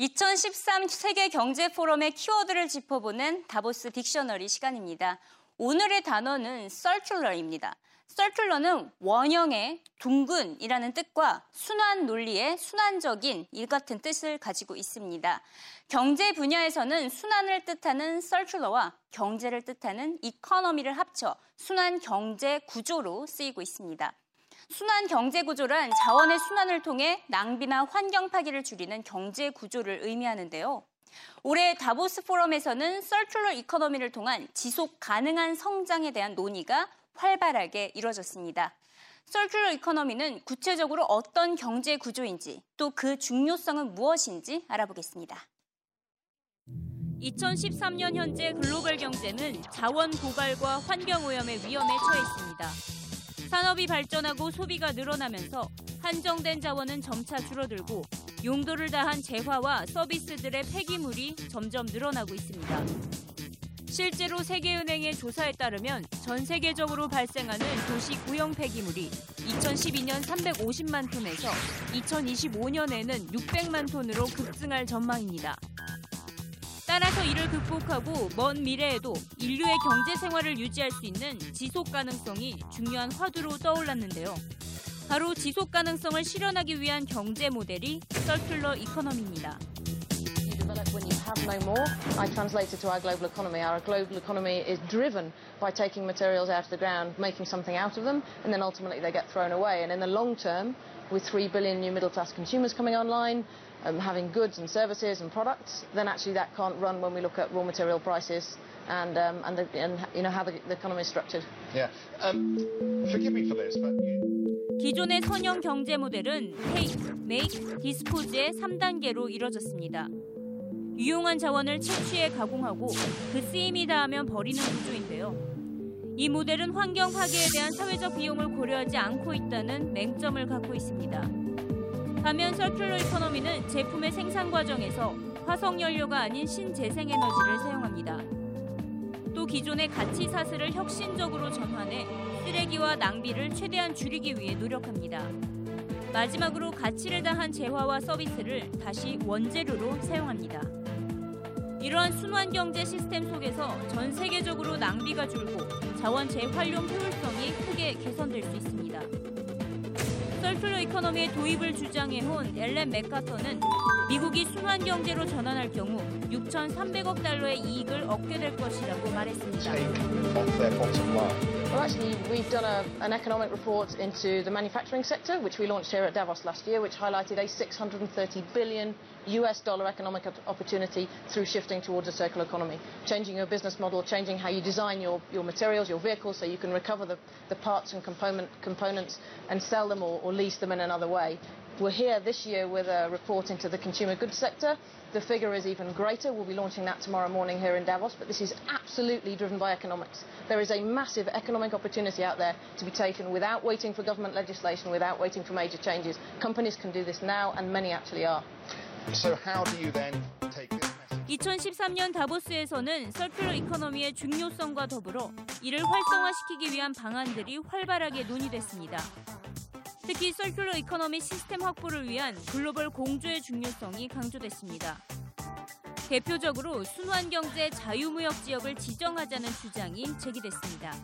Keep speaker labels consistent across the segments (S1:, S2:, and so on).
S1: 2013 세계 경제 포럼의 키워드를 짚어보는 다보스 딕셔너리 시간입니다. 오늘의 단어는 circular입니다. circular는 원형의 둥근이라는 뜻과 순환 논리의 순환적인 일 같은 뜻을 가지고 있습니다. 경제 분야에서는 순환을 뜻하는 circular와 경제를 뜻하는 economy를 합쳐 순환 경제 구조로 쓰이고 있습니다. 순환 경제 구조란 자원의 순환을 통해 낭비나 환경 파괴를 줄이는 경제 구조를 의미하는데요. 올해 다보스 포럼에서는 circular economy를 통한 지속 가능한 성장에 대한 논의가 활발하게 이뤄졌습니다. circular economy는 구체적으로 어떤 경제 구조인지 또 그 중요성은 무엇인지 알아보겠습니다. 2013년 현재 글로벌 경제는 자원 고갈과 환경 오염의 위험에 처해 있습니다. 산업이 발전하고 소비가 늘어나면서 한정된 자원은 점차 줄어들고 용도를 다한 재화와 서비스들의 폐기물이 점점 늘어나고 있습니다. 실제로 세계은행의 조사에 따르면 전 세계적으로 발생하는 도시 구형 폐기물이 2012년 350만 톤에서 2025년에는 600만 톤으로 급증할 전망입니다. 따라서 이를 극복하고 먼 미래에도 인류의 경제 생활을 유지할 수 있는 지속 가능성이 중요한 화두로 떠올랐는데요. 바로 지속 가능성을 실현하기 위한 경제 모델이 서큘러 이코노미입니다. when you have no more. I translate it to our global economy. Our global economy is driven by taking materials out of the ground, making something out of them, and then ultimately they get thrown away. And in the long term, with 3 billion new middle class consumers coming online, um, having goods and services and products, then actually that can't run when we look at raw material prices and, um, and, the, and you know, how the, the economy is structured. Yeah. Um, forgive me for this, but you... 기존의 선형 경제 모델은 take, make, dispose의 3단계로 이뤄졌습니다. 유용한 자원을 채취해 가공하고 그 쓰임이 닿으면 버리는 구조인데요. 이 모델은 환경 파괴에 대한 사회적 비용을 고려하지 않고 있다는 맹점을 갖고 있습니다. 반면 서큘러 이코노미는 제품의 생산 과정에서 화석 연료가 아닌 신재생 에너지를 사용합니다. 또 기존의 가치 사슬을 혁신적으로 전환해 쓰레기와 낭비를 최대한 줄이기 위해 노력합니다. 마지막으로 가치를 다한 재화와 서비스를 다시 원재료로 사용합니다. 이러한 순환 경제 시스템 속에서 전 세계적으로 낭비가 줄고 자원 재활용 효율성이 크게 개선될 수 있습니다. 서큘러 이코노미의 도입을 주장해온 엘렌 맥카터는 미국이 순환 경제로 전환할 경우 6,300억 달러의 이익을 얻게 될 것이라고 말했습니다. Well, actually, we've done a, an economic report into the manufacturing sector, which we launched here at Davos last year, which highlighted a 630 billion US dollar economic opportunity through shifting towards a circular economy, changing your business model, changing how you design your, your materials, your vehicles, so you can recover the, the parts and component, components and sell them or, or lease them in another way. We're here this year with a report into the consumer goods sector. The figure is even greater. We'll be launching that tomorrow morning here in Davos, but this is absolutely driven by economics. There is a massive economic opportunity out there to be taken without waiting for government legislation, without waiting for major changes. Companies can do this now, and many actually are. So how do you then take this 2013년 다보스에서는 서큘러 이코노미의 중요성과 더불어 이를 활성화시키기 위한 방안들이 활발하게 논의됐습니다. 특히 circular economy 시스템 확보를 위한 글로벌 공조의 중요성이 강조됐습니다. 대표적으로 순환경제 자유무역 지역을 지정하자는 주장이 제기됐습니다.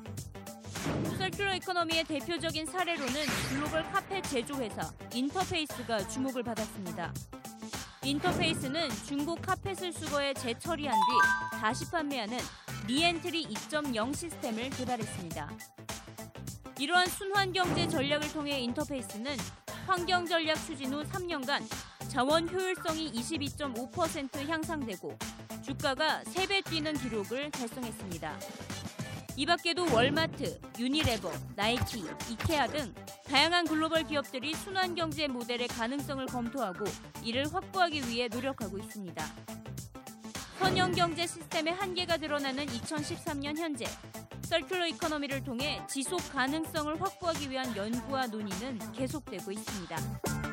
S1: circular economy의 대표적인 사례로는 글로벌 카펫 제조회사 인터페이스가 주목을 받았습니다. 인터페이스는 중고 카펫을 수거해 재처리한 뒤 다시 판매하는 ReEntry 2.0 시스템을 개발했습니다. 이러한 순환경제 전략을 통해 인터페이스는 환경전략 추진 후 3년간 자원 효율성이 22.5% 향상되고 주가가 3배 뛰는 기록을 달성했습니다. 이 밖에도 월마트, 유니레버, 나이키, 이케아 등 다양한 글로벌 기업들이 순환경제 모델의 가능성을 검토하고 이를 확보하기 위해 노력하고 있습니다. 선형경제 시스템의 한계가 드러나는 2013년 현재 서큘러 이코노미를 통해 지속 가능성을 확보하기 위한 연구와 논의는 계속되고 있습니다.